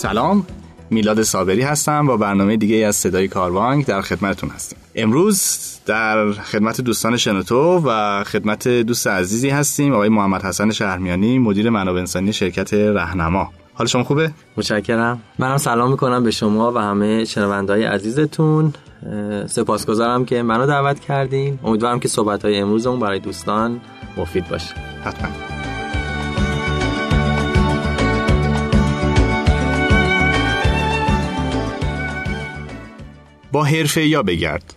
سلام. میلاد صابری هستم با برنامه دیگه از صدای کاروانگ در خدمتتون هستم. امروز در خدمت دوستان شنوتو و خدمت دوست عزیزی هستیم آقای محمد حسن شهرمیانی مدیر منابع انسانی شرکت رهنما. حال شما خوبه؟ متشکرم. منم سلام می‌کنم به شما و همه شنوندهای عزیزتون. سپاسگزارم که منو دعوت کردین. امیدوارم که صحبت های امروزمون برای دوستان مفید باشه. حتما. با حرفه یا بگرد.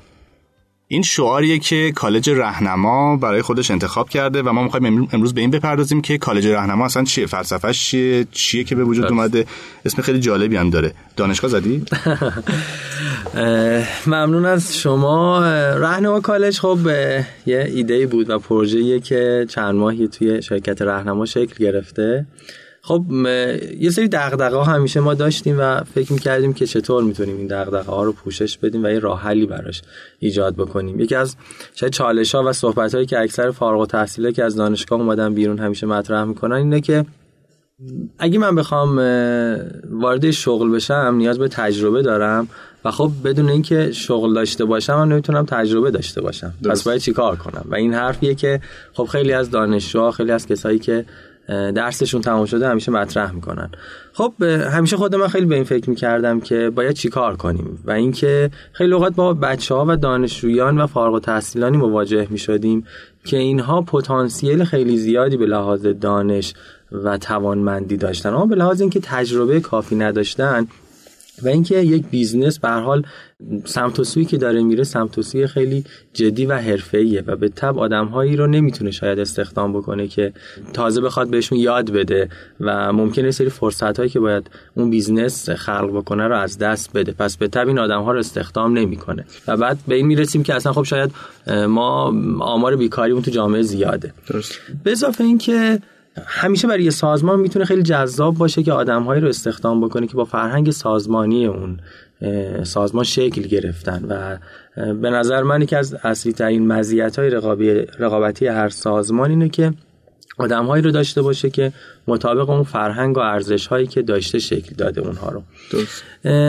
این شعاریه که کالج رهنما برای خودش انتخاب کرده و ما می‌خوایم امروز به این بپردازیم که کالج رهنما اصلا چیه؟ فلسفهش چیه؟ چیه که به وجود اومده؟ اسم خیلی جالبی هم داره. دانشگاه زدی؟ ممنون از شما. رهنما کالج خب یه ایده بود و پروژه‌ایه که چند ماهی توی شرکت رهنما شکل گرفته. خب یه سری دغدغه همیشه ما داشتیم و فکر می‌کردیم که چطور می‌تونیم این دغدغه ها رو پوشش بدیم و یه راه حلی براش ایجاد بکنیم. یکی از شاید چالش ها و صحبت هایی که اکثر فارغ التحصیله که از دانشگاه اومدن بیرون همیشه مطرح می‌کنن اینه که اگه من بخوام وارد شغل بشم نیاز به تجربه دارم و خب بدون اینکه شغل داشته باشم من نمی‌تونم تجربه داشته باشم. پس باید چیکار کنم؟ و این حرفیه که خب خیلی از دانشجوها خیلی از کسایی که درسشون تمام شده همیشه مطرح می‌کنن. خب همیشه خود من خیلی به این فکر می‌کردم که باید چی کار کنیم و اینکه خیلی اوقات با بچه ها و دانشجویان و فارغ التحصیلانی مواجه می‌شدیم که اینها پتانسیل خیلی زیادی به لحاظ دانش و توانمندی داشتن. اما به لحاظ اینکه تجربه کافی نداشتن و اینکه یک business به هر حال سمت و سویی که داره میره سمت و سوی خیلی جدی و حرفه‌ایه و به تبع آدمهایی رو نمی‌تونه شاید استخدام بکنه که تازه بخواد بهشون یاد بده و ممکنه سری فرصت هایی که باید اون business خلق بکنه رو از دست بده. پس به تبع این آدم ها رو استخدام نمی‌کنه. و بعد به این می‌رسیم که اصلا خب شاید ما آمار بیکاری اون تو جامعه زیاده. درست. به اضافه اینکه همیشه برای یه سازمان می‌تونه خیلی جذاب باشه که آدمهایی رو استخدام بکنه که با فرهنگ سازمانی اون سازمان شکل گرفتن. و به نظر من یکی از اصلی ترین مزیت های رقابتی هر سازمان اینه که آدمهایی رو داشته باشه که مطابق اون فرهنگ و ارزش هایی که داشته شکل داده اونها رو. درست.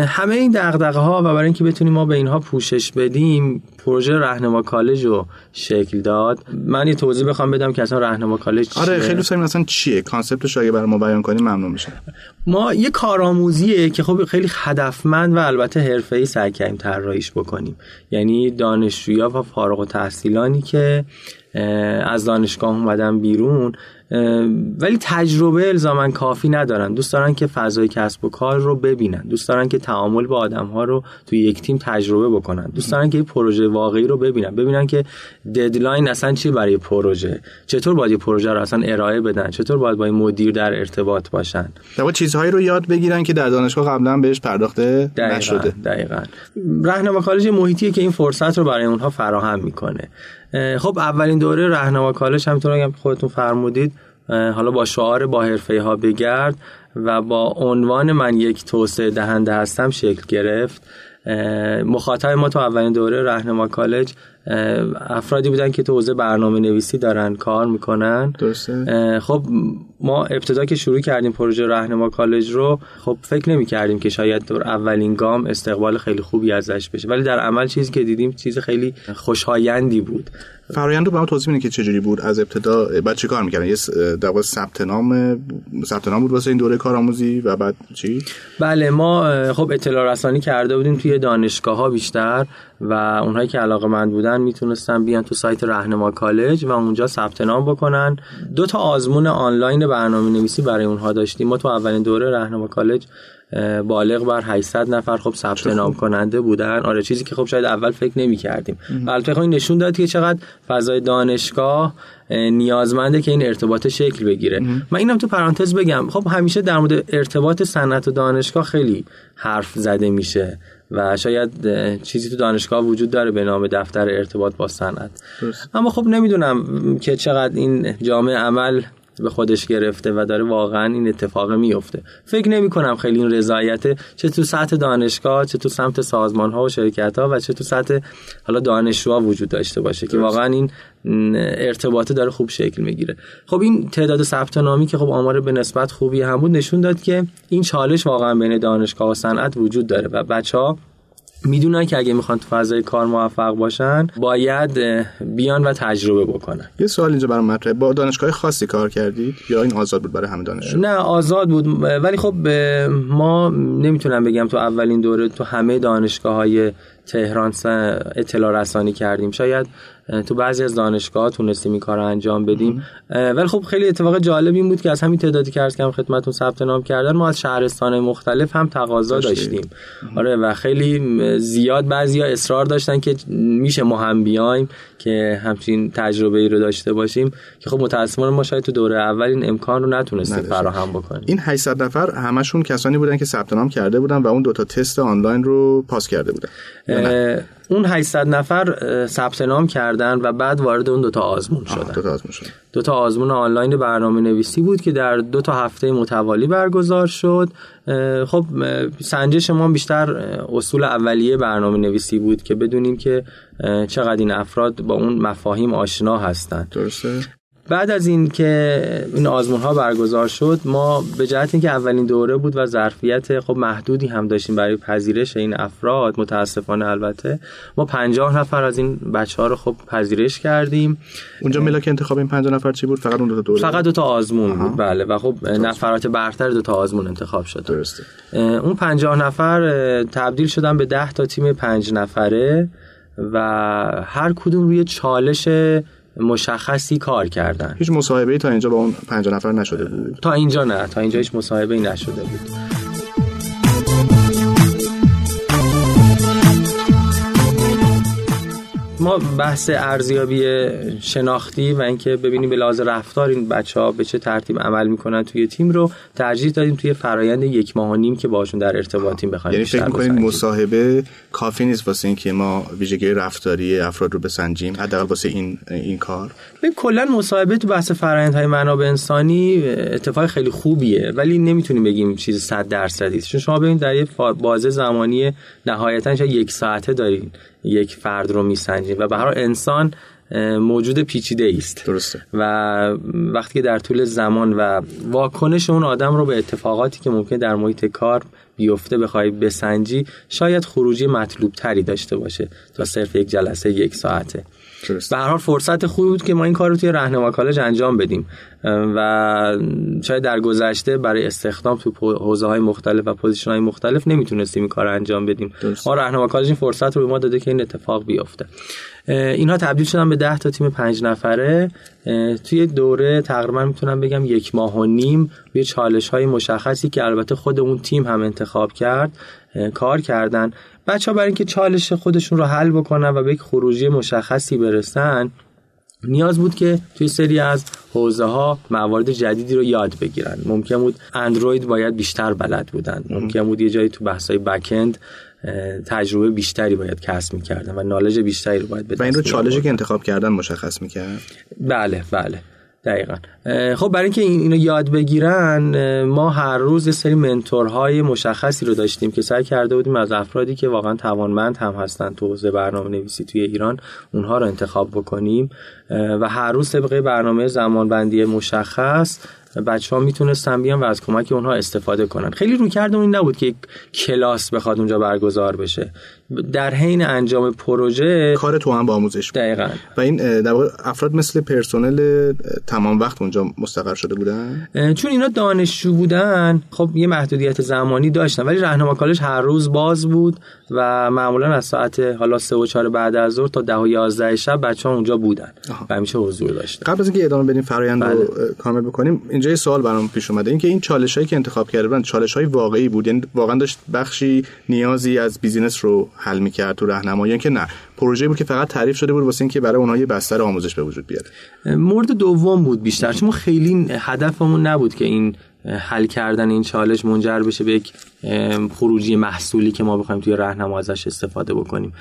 همه این دغدغه ها و برای اینکه بتونیم ما به اینها پوشش بدیم پروژه رهنما کالج رو شکل داد. من یه توضیح بخوام بدم که اصلا رهنما کالج چیه. آره خیلی دوست اصلا چیه. کانسپتش اگه برای ما بیان کنیم ممنون میشم. ما یه کارآموزیه که خب خیلی هدفمند و البته حرفه‌ای سعی کردیم طراحیش بکنیم. یعنی دانشجویا و فارغ التحصیلانی که از دانشگاه اومدن بیرون ولی تجربه الزاما کافی ندارن. دوست دارن که فضای کسب و کار رو ببینن. دوست دارن که تعامل با آدم ها رو توی یک تیم تجربه بکنن. دوست دارن که پروژه واقعی رو ببینن. ببینن که ددلاین اصلا چی برای پروژه؟ چطور باید پروژه رو اصلا ارائه بدن؟ چطور باید با این مدیر در ارتباط باشن؟ در چیزهایی رو یاد بگیرن که در دانشگاه قبلا بهش پرداخته دقیقا، نشده. دقیقاً. راهنما کالج محیطیه که این فرصت رو برای اونها فراهم می‌کنه. خب اولین دوره راهنما کالج همونطور که خودتون فرمودید حالا با شعار با حرفه ها بگرد و با عنوان من یک توسعه دهنده هستم شکل گرفت. مخاطب ما تو اولین دوره راهنما کالج افرادی بودن که تو حوزه برنامه نویسی دارن کار می‌کنن. درسته. خب ما ابتدا که شروع کردیم پروژه راهنما کالج رو خب فکر نمی کردیم که شاید در اولین گام استقبال خیلی خوبی ازش بشه. ولی در عمل چیزی که دیدیم چیز خیلی خوشایندی بود. فرآیند رو برام توضیح بدید که چجوری بود؟ از ابتدا بعد چه کار می‌کردن؟ یه در واقع ثبت نام ثبت نام بود واسه این دوره کارآموزی و بعد چی؟ بله ما خب اطلاع رسانی کرده بودیم توی دانشگاه ها بیشتر. و اونهایی که علاقه مند بودن می‌تونستن بیان تو سایت رهنما کالج و اونجا ثبت نام بکنن. دو تا آزمون آنلاین برنامه نویسی برای اونها داشتیم. ما تو اولین دوره رهنما کالج بالغ بر 800 نفر خب ثبت نام کننده بودن. آره چیزی که خب شاید اول فکر نمی کردیم البته خب این نشون داد که چقدر فضای دانشگاه نیازمنده که این ارتباط شکل بگیره. من اینم تو پرانتز بگم خب همیشه در مورد ارتباط صنعت و دانشگاه خیلی حرف زده میشه. و شاید چیزی تو دانشگاه وجود داره به نام دفتر ارتباط با صنعت. اما خب نمی‌دونم که چقدر این جامعه عمل به خودش گرفته و داره واقعا این اتفاق میفته فکر نمی کنم خیلی این رضایت چه تو سطح دانشگاه چه تو سمت سازمان ها و شرکت ها و چه تو سطح حالا دانشجوها وجود داشته باشه که واقعا این ارتباطه داره خوب شکل می‌گیره. خب این تعداد ثبت نامی که خب آمار به نسبت خوبی هم بود نشون داد که این چالش واقعا بین دانشگاه و صنعت وجود داره و بچه ها می‌دونن که اگه می‌خوان تو فضای کار موفق باشن باید بیان و تجربه بکنن. یه سوال اینجا برام مطرحه. با دانشگاه خاصی کار کردید یا این آزاد بود برای همه دانشجو؟ نه آزاد بود. ولی خب ما نمی‌تونم بگم تو اولین دوره تو همه دانشگاه های تهران اطلاع رسانی کردیم. شاید تو بعضی از دانشگاه تونستیم این کار رو انجام بدیم. ولی خب خیلی اتفاق جالب این بود که از همین تعدادی که عرض کردم خدمتتون ثبت نام کردن ما از شهرستان مختلف هم تقاضا داشتیم. آره و خیلی زیاد بعضیا اصرار داشتن که میشه ما هم بیایم که همچین تجربه ای رو داشته باشیم. که خب متاسفانه ما شاید تو دوره اول این امکان رو نتونستیم فراهم بکنیم. این 800 نفر همشون کسانی بودن که ثبت نام کرده بودن و اون دو تا تست آنلاین رو پاس کرده بودن. اون 800 نفر ثبت نام کردن و بعد وارد اون دوتا آزمون شدن. دو تا آزمون شدن دو تا آزمون آنلاین برنامه نویسی بود که در دو تا هفته متوالی برگزار شد. خب سنجش ما بیشتر اصول اولیه برنامه نویسی بود که بدونیم که چقدر این افراد با اون مفاهیم آشنا هستند درسته؟ بعد از این که این آزمون ها برگزار شد ما به جهت اینکه اولین دوره بود و ظرفیت خب محدودی هم داشتیم برای پذیرش این افراد متاسفانه البته ما پنجاه نفر از این بچه ها رو خب پذیرش کردیم. اونجا ملاک انتخاب این 50 نفر چی بود؟ فقط اون دو تا دوره فقط دو تا آزمون بود بله. و خب نفرات برتر دو تا آزمون انتخاب شد. درسته. اون پنجاه نفر تبدیل شدن به 10 تا تیم پنج نفره و هر کدوم روی چالش مشخصی کار کردن. هیچ مصاحبه تا اینجا با اون پنج نفر نشده بود. تا اینجا نه. تا اینجا هیچ مصاحبه نشده بود. ما بحث ارزیابی شناختی و اینکه ببینیم به لحاظ رفتار این بچه ها به چه ترتیب عمل می‌کنن توی تیم رو ترجیح دادیم توی فرایند یک ماه و نیم که باشون در ارتباطیم بخوایم یعنی فکر می‌کنید مصاحبه کافی نیست واسه اینکه ما ویژگی رفتاری افراد رو بسنجیم؟ حداقل واسه این این کار؟ به کلا مصاحبه تو بحث فرایندهای منابع انسانی اتفاق خیلی خوبیه ولی نمی‌تونیم بگیم چیز 100 درصدی چون شما ببینید در یه بازه زمانی نهایتا یک ساعته دارین. یک فرد رو میسنجیم و به هر انسان موجود پیچیده است. درسته. و وقتی که در طول زمان و واکنش اون آدم رو به اتفاقاتی که ممکن در محیط کار بیفته بخوای بسنجی شاید خروجی مطلوب تری داشته باشه تا صرف یک جلسه یک ساعته. به هر حال فرصت خوبی بود که ما این کار رو توی رهنما کالج انجام بدیم. و شاید در گذشته برای استخدام تو حوزه های مختلف و position های مختلف نمی‌تونستیم این کار رو انجام بدیم. ما رهنما کالج این فرصت رو به ما داده که این اتفاق بیفته. اینها تبدیل شدن به 10 تا تیم پنج نفره. توی دوره تقریبا می‌تونم بگم یک ماه و نیم روی چالش های مشخصی که البته خود اون تیم هم انتخاب کرد کار کردن. بچه ها برای اینکه چالش خودشون رو حل بکنن و به یک خروجی مشخصی برسن نیاز بود که توی سری از حوزه ها موارد جدیدی رو یاد بگیرن. ممکن بود اندروید باید بیشتر بلد بودن. ممکن بود یه جایی تو بحث های بکند تجربه بیشتری باید کسب می‌کردن و نالج بیشتری رو باید و این رو چالشی که انتخاب کردن مشخص می‌کرد؟ بله بله. دقیقا. خب برای اینکه این اینو یاد بگیرن ما هر روز سری منتورهای مشخصی رو داشتیم که سعی کرده بودیم از افرادی که واقعا توانمند هم هستن تو حوزه برنامه نویسی توی ایران اونها رو انتخاب بکنیم. و هر روز طبقه برنامه زمانبندی مشخص بچه ها می‌تونستن بیان و از کمک اونها استفاده کنن. خیلی رو کرده این نبود که کلاس بخواد اونجا برگزار بشه. در حین انجام پروژه کار تو هم با آموزش بود. دقیقا. و این در افراد مثل پرسنل تمام وقت اونجا مستقر شده بودن؟ چون اینا دانشجو بودن خب یه محدودیت زمانی داشتن ولی راهنما کالج هر روز باز بود و معمولا از ساعت حالا 3 و 4 بعد از ظهر تا 10 و 11 شب بچه ها اونجا بودن آها. و همیشه حضور داشتن. قبل از اینکه ادامه بدیم فرآیند بله. رو کامل بکنیم اینجا یه سوال برام پیش اومده. اینکه این چالش هایی که انتخاب کرده بودن چالش های واقعی بود؟ یعنی واقعا داشت بخشی نیازی از بیزینس رو حل می‌کرد تو راهنمایی که نه پروژه بود که فقط تعریف شده بود واسه اینکه برای اونها یه بستر آموزش به وجود بیاره. مورد دوم بود بیشتر. چون خیلی هدفمون نبود که این حل کردن این چالش منجر بشه به یک خروجی محصولی که ما بخوایم توی راهنما ازش استفاده بکنیم.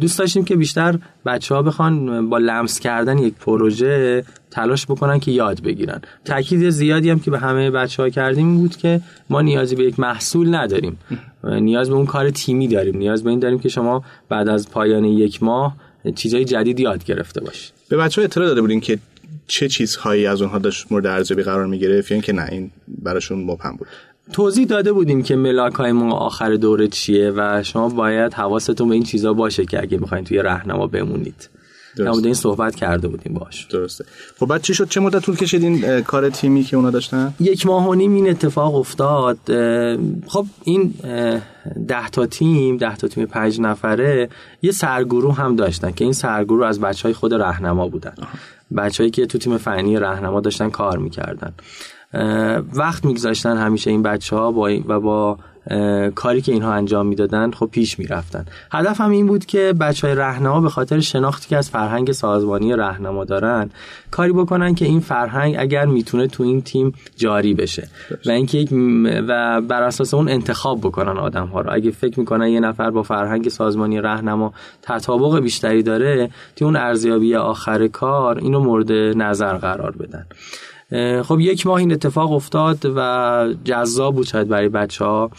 دوست داشتیم که بیشتر بچه ها بخوان با لمس کردن یک پروژه تلاش بکنن که یاد بگیرن. تاکید زیادی هم که به همه بچه ها کردیم بود که ما نیازی به یک محصول نداریم. نیاز به اون کار تیمی داریم. نیاز به این داریم که شما بعد از پایان یک ماه چیزای جدید یاد گرفته باشید به بچه ها اطلاع داده بودین که چه چیزهایی از اونها داشت مورد ارزیابی قرار می‌گرفت یا اینکه نه این براشون مبهم بود؟ توضیح داده بودیم که ملاک های ما آخر دوره چیه و شما باید حواستون به این چیزا باشه که اگه می‌خواین توی راهنما بمونید. در این صحبت کرده بودیم باش. درسته. خب بعد چی شد؟ چه مدت طول کشید این کار تیمی که اونا داشتن؟ یک ماه و نیم این اتفاق افتاد. خب این ده تا تیم ده تا تیم پنج نفره یه سرگروه هم داشتن که این سرگروه از بچه های خود راهنما بودن. بچههایی که تو تیم فنی راهنما داشتن کار می‌کردن. وقت میگذاشتن همیشه این بچه ها با و با کاری که اینها انجام می‌دادن خب پیش می‌رفتن. هدف هم این بود که بچه های رهنما به خاطر شناختی که از فرهنگ سازمانی رهنما دارن کاری بکنن که این فرهنگ اگر می‌تونه تو این تیم جاری بشه. و اینکه و بر اساس اون انتخاب بکنن آدم ها رو. اگه فکر می‌کنن یه نفر با فرهنگ سازمانی رهنما تطابق بیشتری داره تو اون ارزیابی آخر کار اینو مورد نظر قرار بدن. خب یک ماه این اتفاق افتاد و جذاب بود شاید برای بچه ها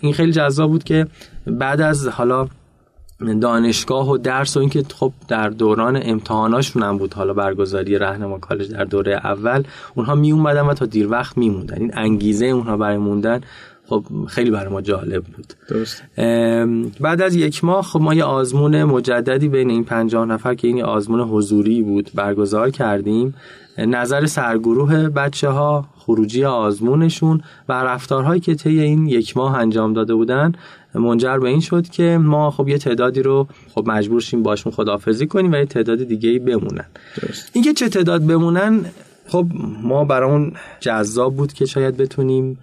این خیلی جذاب بود که بعد از حالا دانشگاه و درس و اینکه خب در دوران امتحاناشون هم بود. حالا برگزاری رهنما کالج در دوره اول اونها می اومدن و تا دیر وقت میموندن این انگیزه اونها برای موندن خب خیلی برای ما جالب بود. درست. بعد از یک ماه خب ما یه آزمون مجددی بین این پنجاه نفر که این آزمون حضوری بود برگزار کردیم. نظر سرگروه بچه ها خروجی آزمونشون و رفتارهایی که طی این یک ماه انجام داده بودن منجر به این شد که ما خب یه تعدادی رو خب مجبور شیم باشون خدافزی کنیم و یه تعداد دیگه ای بمونن. اینکه چه تعداد بمونن خب ما برامون جذاب بود که شاید بتونیم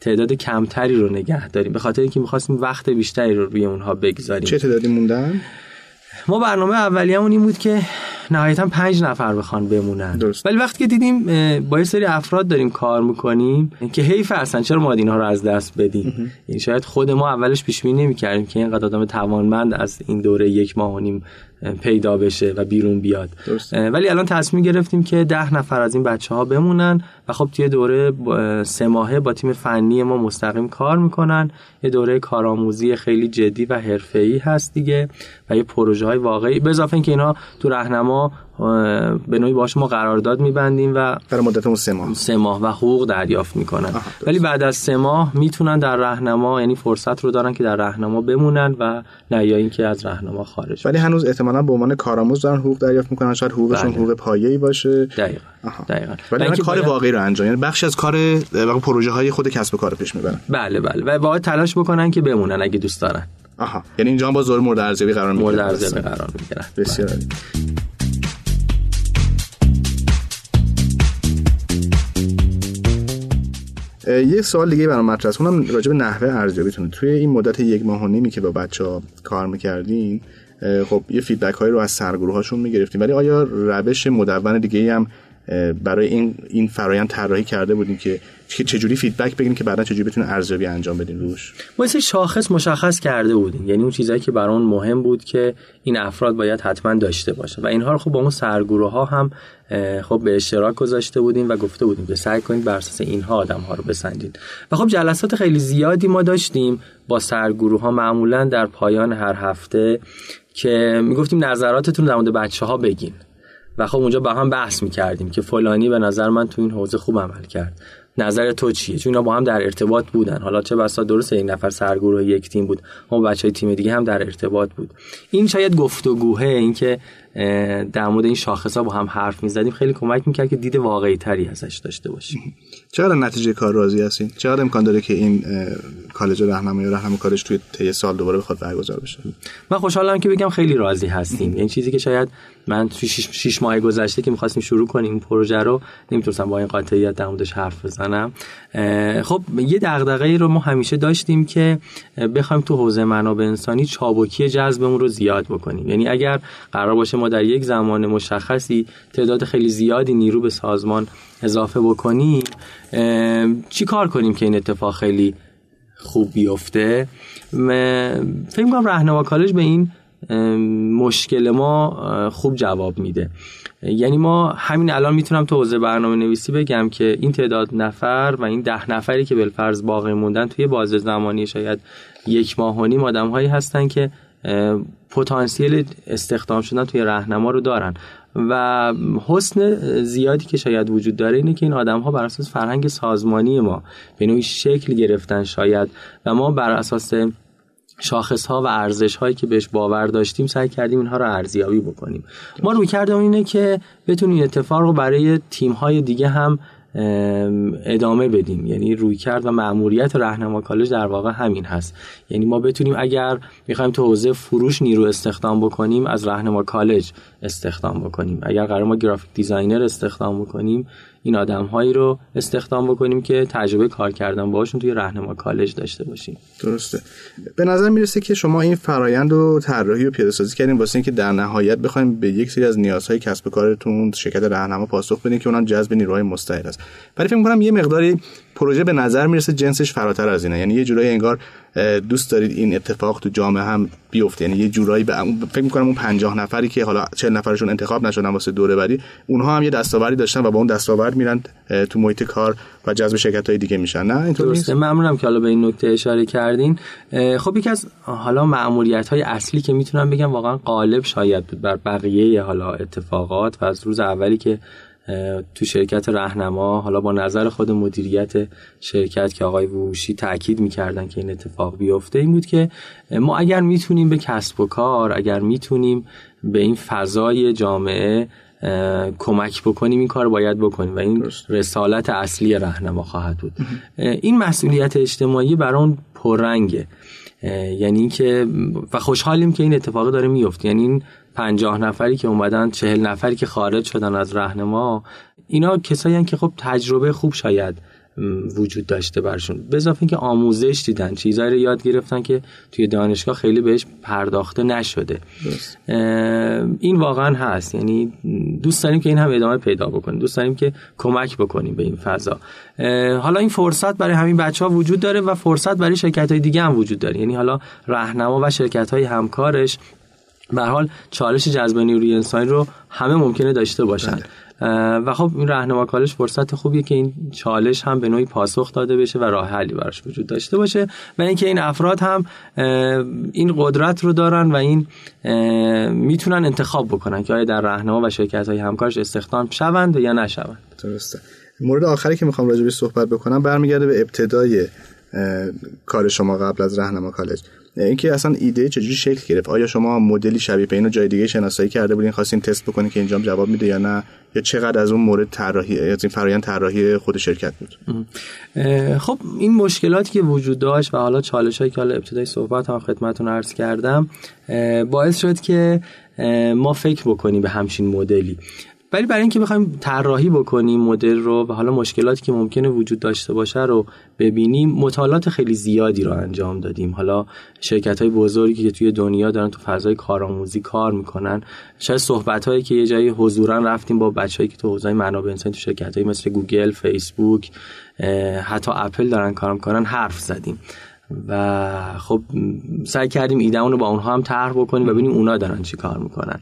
تعداد کمتری رو نگه داریم. به خاطر اینکه می‌خواستیم وقت بیشتری رو روی اونها بگذاریم. چه تعدادی موندن؟ ما برنامه اولیه‌مون این بود که نهایتا پنج نفر بخوان بمونن. درست. ولی وقتی که دیدیم با یه سری افراد داریم کار می‌کنیم که حیف اصلا چرا ما اینها رو از دست بدیم؟ این یعنی شاید خود ما اولش پیش بینی نمی‌کردیم که اینقدر آدم توانمند از این دوره یک ماه و نیم پیدا بشه و بیرون بیاد. ولی الان تصمیم گرفتیم که ده نفر از این بچه ها بمونن و خب توی دوره سه ماهه با تیم فنی ما مستقیم کار می‌کنن. یه دوره کارآموزی خیلی جدی و حرفه‌ای هست دیگه و یه پروژه های واقعی. به اضافه اینکه اینا تو راهنما به نوعی باش ما قرارداد میبندیم و برای مدت سه ماه. سه ماه و حقوق دریافت می‌کنن. ولی بعد از سه ماه می‌تونن در راهنما یعنی فرصت رو دارن که در راهنما بمونن و نه یا اینکه از راهنما خارج ولی هنوز احتمالاً به عنوان کارآموز دارن حقوق دریافت می‌کنن شاید حقوقشون بله. حقوق پایه‌ای باشه. دقیقاً دقیقاً. ولی کار واقعی رو انجام یعنی بخش از کار پروژه های خود کسب کار پیش می‌برن. بله بله. و باید تلاش بکنن که بمونن اگه دوست دارن. آها. یعنی اینجا با زور مورد ارزیابی قرار می‌گیرن. مورد ارزیابی قرار می‌گیرن. بسیار یه سوال دیگه برام مطرح است. اونم راجع به نحوه ارزیابیتون توی این مدت یک ماه و نیمی که با بچه ها کار می‌کردین خب یه فیدبک هایی رو از سرگروه هاشون می‌گرفتیم ولی آیا روش مدون دیگه هم برای این این فرایند طراحی کرده بودیم که چجوری فیدبک بگیریم که بعدا چجوری بتونیم ارزیابی انجام بدیم روش؟ ما شاخص مشخص کرده بودیم. یعنی اون چیزایی که برای مهم بود که این افراد باید حتما داشته باشه. و اینها رو خب با اون سرگروه ها هم خب به اشتراک گذاشته بودیم و گفته بودیم که سعی کنید بر اساس اینها آدم ها رو بسنجید. و خب جلسات خیلی زیادی ما داشتیم با سرگروه ها معمولا در پایان هر هفته که می‌گفتیم نظراتتون در مورد بچه ها بگین. و خب اونجا با هم بحث می‌کردیم که فلانی به نظر من تو این حوزه خوب عمل کرد. نظر تو چیه؟ چون اینا با هم در ارتباط بودن. حالا چه بسا درست این نفر سرگروه یک تیم بود اما بچه های تیم دیگه هم در ارتباط بود. این شاید گفتگوه این که در مورد این شاخص با هم حرف می‌زدیم. خیلی کمک می‌کرد که دید واقعی تری ازش داشته باشیم. چقدر نتیجه کار راضی هستین؟ چقدر امکان داره که این کالج راهنمایی راهنمای کالج توی طی سال دوباره بخواد برگزار بشه؟ من خوشحالم که بگم خیلی راضی هستیم. این چیزی که شاید من توی 6 ماه گذشته که می‌خواستیم شروع کنیم این پروژه رو نمی‌تونستم با این قاطعیت در موردش حرف بزنم. خب یه دغدغه‌ای رو ما همیشه داشتیم که بخوایم تو حوزه منابع انسانی چابکی جذبمون رو زیاد بکنیم. یعنی اگر قرار باشه ما در یک زمان مشخصی تعداد خیلی زیادی نیرو به سازمان اضافه بکنیم چی کار کنیم که این اتفاق خیلی خوب بیفته؟ فکر کنم رهنما کالج به این مشکل ما خوب جواب میده. یعنی ما همین الان می‌تونم تو حوزه برنامه نویسی بگم که این تعداد نفر و این ده نفری که بالفرض باقی موندن توی بازه زمانی شاید یک ماه و نیم آدم هایی هستن که پتانسیل استخدام شدن توی راهنما رو دارن. و حسن زیادی که شاید وجود داره اینه که این آدم ها بر اساس فرهنگ سازمانی ما به نوعی شکل گرفتن شاید و ما بر اساس شاخص ها و ارزش هایی که بهش باور داشتیم سعی کردیم اینها رو ارزیابی بکنیم. ما رویکرده اینه که بتونیم اتفاق رو برای تیم های دیگه هم ادامه بدیم. یعنی رویکرد و مأموریت رهنما کالج در واقع همین هست. یعنی ما بتونیم اگر می‌خوایم تو حوزه فروش نیرو استخدام بکنیم از رهنما کالج استخدام بکنیم. اگر قراره ما graphic designer استخدام بکنیم این آدم هایی رو استخدام بکنیم که تجربه کار کردن باشون توی رهنما کالج داشته باشیم. درسته. به نظر می‌رسه که شما این فرایند و طراحی و پیاده سازی کردین واسه اینکه در نهایت بخوایم به یک سری از نیازهای کسب و کارتون شرکت رهنما پاسخ بدین که اونم جذب نیروهای مستعد است. ولی فکر می‌کنم یه مقداری پروژه به نظر می‌رسه جنسش فراتر از اینه. یعنی یه جورایی انگار دوست دارید این اتفاق تو جامعه هم بیفته. یعنی یه جورایی به فکر می‌کنم اون 50 نفری که حالا 40 نفرشون انتخاب نشدن واسه دوره بعدی اونها هم یه دستاوردی داشتن و با اون دستاورد میرن تو محیط کار و جذب شرکت های دیگه میشن. نه اینطور نیست. ممنونم که حالا به این نکته اشاره کردین. خب یکی از حالا مأموریت های اصلی که می‌تونم بگم واقعا غالب شاید بود بر بقیه حالا اتفاقات و از روز اولی که تو شرکت رهنما حالا با نظر خود مدیریت شرکت که آقای ووشی تاکید می‌کردن که این اتفاق بیفته این بود که ما اگر می‌تونیم به کسب و کار اگر می‌تونیم به این فضای جامعه کمک بکنیم این کار باید بکنیم و این رسالت اصلی رهنما خواهد بود. این مسئولیت اجتماعی برای پررنگه. یعنی اینکه و خوشحالیم که این اتفاق داره میفته. یعنی این پنجاه نفری که اومدن چهل نفری که خارج شدن از رهنما اینا کسایی که خب تجربه خوب شاید وجود داشته برشون به اضافه اینکه آموزش دیدن چیزایی رو یاد گرفتن که توی دانشگاه خیلی بهش پرداخته نشده. این واقعا هست. یعنی دوست داریم که این هم ادامه پیدا بکنیم. دوست داریم که کمک بکنیم به این فضا. حالا این فرصت برای همین بچه ها وجود داره و فرصت برای شرکت های دیگه هم وجود داره. یعنی حالا راهنما و شرکت های همکارش به حال چالش جذب نیروی انسانی رو همه ممکنه داشته باشن. بله. و خب این راهنما کالج فرصت خوبیه که این چالش هم به نوعی پاسخ داده بشه و راه حلی براش وجود داشته باشه و اینکه این افراد هم این قدرت رو دارن و این می‌تونن انتخاب بکنن که آیا در راهنما و شرکت های همکارش استخدام شوند یا نشوند. درسته. مورد آخری که می‌خوام راجع به صحبت بکنم برمیگرده به ابتدای کار شما قبل از راهنما کالج. اینکه اصلا ایده چجوری شکل گرفت؟ آیا شما مدلی شبیه به اینو جای دیگه شناسایی کرده بودین؟ خواستین تست بکنین که اینجام جواب میده یا نه؟ یا چقدر از اون مورد طراحی از این فرآیند طراحی خود شرکت بود؟ خب این مشکلاتی که وجود داشت و حالا چالش هایی که حالا ابتدای صحبت هم خدمتتون عرض کردم باعث شد که ما فکر بکنیم به همچین مدلی. ولی برای اینکه بخوایم طراحی بکنیم مدل رو و حالا مشکلاتی که ممکنه وجود داشته باشه رو ببینیم مطالعات خیلی زیادی رو انجام دادیم. حالا شرکت های بزرگی که توی دنیا دارن تو فضای کارآموزی کار می‌کنن. شاید صحبت هایی که یه جایی حضورا رفتیم با بچههایی که تو حوزه منابع انسانی تو شرکت مثل گوگل فیسبوک حتی اپل دارن کار می‌کنن حرف زدیم. و خب سعی کردیم ایده رو با اونها هم طرح بکنیم و ببینیم اونا دارن چی کار می‌کنن.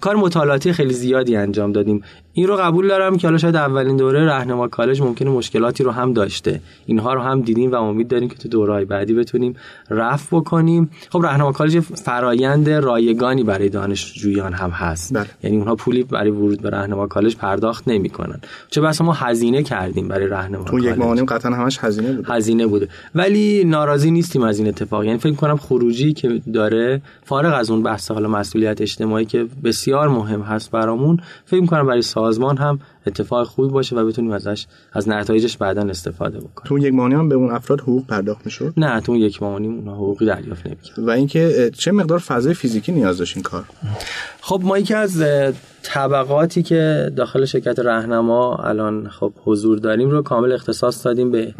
کار مطالعاتی خیلی زیادی انجام دادیم. این رو قبول دارم که حالا شاید اولین دوره راهنما کالج ممکنه مشکلاتی رو هم داشته. اینها رو هم دیدیم و امید داریم که تو دورهای بعدی بتونیم رفع بکنیم. خب راهنما کالج فرایند رایگانی برای دانشجویان هم هست. بله. یعنی اونها پولی برای ورود به راهنما کالج پرداخت نمی‌کنن. چه بس ما هزینه کردیم برای راهنما تو یک ماه قطعا همش هزینه بوده. هزینه بوده. ولی ناراضی نیستیم از این اتفاق. یعنی فکر کنم خروجی که داره فارغ از اون بحث حالا مسئولیت اجتماعی که بسیار مهم هست برامون. فکر می‌کنم برای سازمان هم اتفاق خوبی باشه و بتونیم ازش از نتایجش بعدا استفاده بکنیم. تو یک ماهی هم به اون افراد حقوق پرداخت می‌شد؟ نه تو یک ماهی اونها حقوقی دریافت نمی‌کرد و اینکه چه مقدار فضای فیزیکی نیاز داشت این کار؟ خب ما یکی از طبقاتی که داخل شرکت رهنما الان خب حضور داریم رو کامل اختصاص دادیم به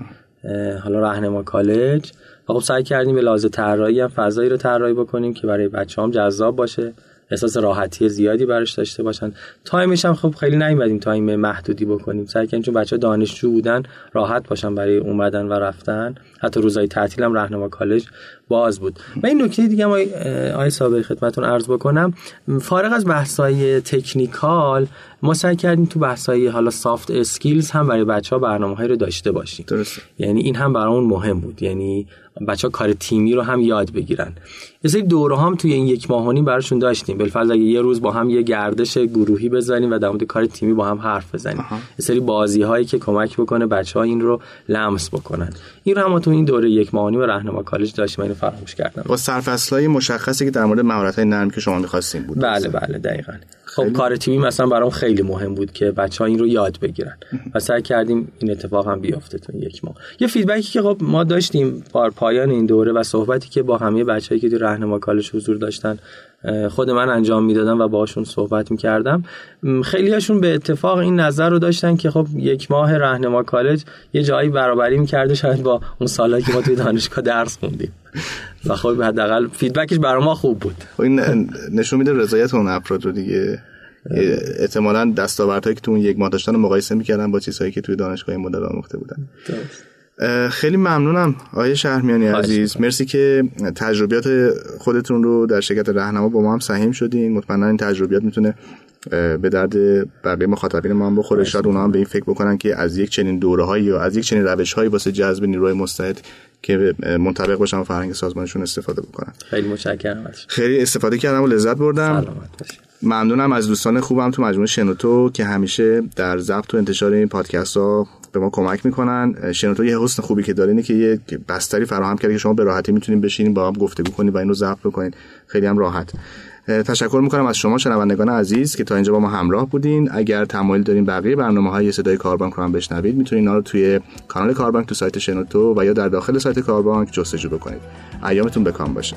حالا رهنما کالج. و خب سعی کردیم به لحاظ طراحی هم فضایی رو طراحی بکنیم که برای بچه هم جذاب باشه. احساس راحتی زیادی براش داشته باشن. time ش هم خب خیلی نیومدیم time محدودی بکنیم. سعی کردیم چون بچه دانشجو بودن راحت باشن برای اومدن و رفتن. حتی روزهای تعطیل هم رهنما کالج باز بود. و این نکته دیگه ما آقای صابری خدمتتون عرض بکنم. فارغ از بحث‌های technical ما سعی کردیم تو بحث‌های حالا soft skills هم برای بچه ها برنامه‌ای رو داشته باشیم. درست. یعنی این هم برامون مهم بود. یعنی بچه ها کار تیمی رو هم یاد بگیرن. یه سری دوره هم توی این یک ماهانی براشون داشتیم. بالفرض اگه یه روز با هم یه گردش گروهی بزنیم و در مورد کار تیمی با هم حرف بزنیم. یه سری بازی هایی که کمک بکنه بچه ها این رو لمس بکنن. این رو هم تو این دوره یک ماهانی و راهنما کالج داشتیم. اینو فراموش کردم. با های مشخصی که در مورد مهارت های نرم که شما می‌خواستین بود. بله بله دقیقاً. خب کار تیمی مثلا برام خیلی مهم بود که بچه ها این رو یاد بگیرن و سعی کردیم این اتفاق هم بیفته تو یک ماه. یه فیدبکی که خب ما داشتیم بار پایان این دوره و صحبتی که با همه بچه‌ای که تو راهنما کالج حضور داشتن خود من انجام می‌دادم و باشون صحبت می‌کردم. خیلی هاشون به اتفاق این نظر رو داشتن که خب یک ماه راهنما کالج یه جایی برابری می‌کرده شاید با اون سالهایی که ما توی دانشگاه درس خوندیم. و خب حداقل فیدبکش برای ما خوب بود. خب این نشون میده رضایت اون افراد رو دیگه. احتمالا دستاوردهایی که تو اون یک ماه داشتن مقایسه می‌کردن با چیزهایی که توی دانشگاه مدل آموخته بودن. خیلی ممنونم آقای شهرمیانی عزیز. مرسی که تجربیات خودتون رو در شرکت رهنما با ما هم سهیم شدین. مطمئنا این تجربیات می‌تونه به درد بقیه مخاطبین ما هم بخوره. شاید اونا هم به این فکر بکنن که از یک چنین دوره هایی یا از یک چنین روش هایی واسه جذب نیروی مستعد که منطبق باشن فرهنگ سازمانشون استفاده بکنن. خیلی متشکرم خیلی استفاده کردم و لذت بردم. ممنونم از دوستان خوبم تو مجموعه شنوتو که همیشه در ضبط و انتشار این پادکست ها به ما کمک می‌کنن. شنوتو یه حسن خوبی که داره اینه که یه بستری فراهم کرده که شما به راحتی می‌تونید بشینید با هم گفتگو کنید و اینو ضبط بکنید خیلی هم راحت. تشکر می‌کنم از شما شنوندگان عزیز که تا اینجا با ما همراه بودین. اگر تمایل دارین بقیه برنامه های صدای کاربانک رو هم بشنوید می‌تونید اینا رو توی کانال کاربانک تو سایت شنوتو و یا در داخل سایت کاربانک جستجو بکنید. ایامتون بکام باشه.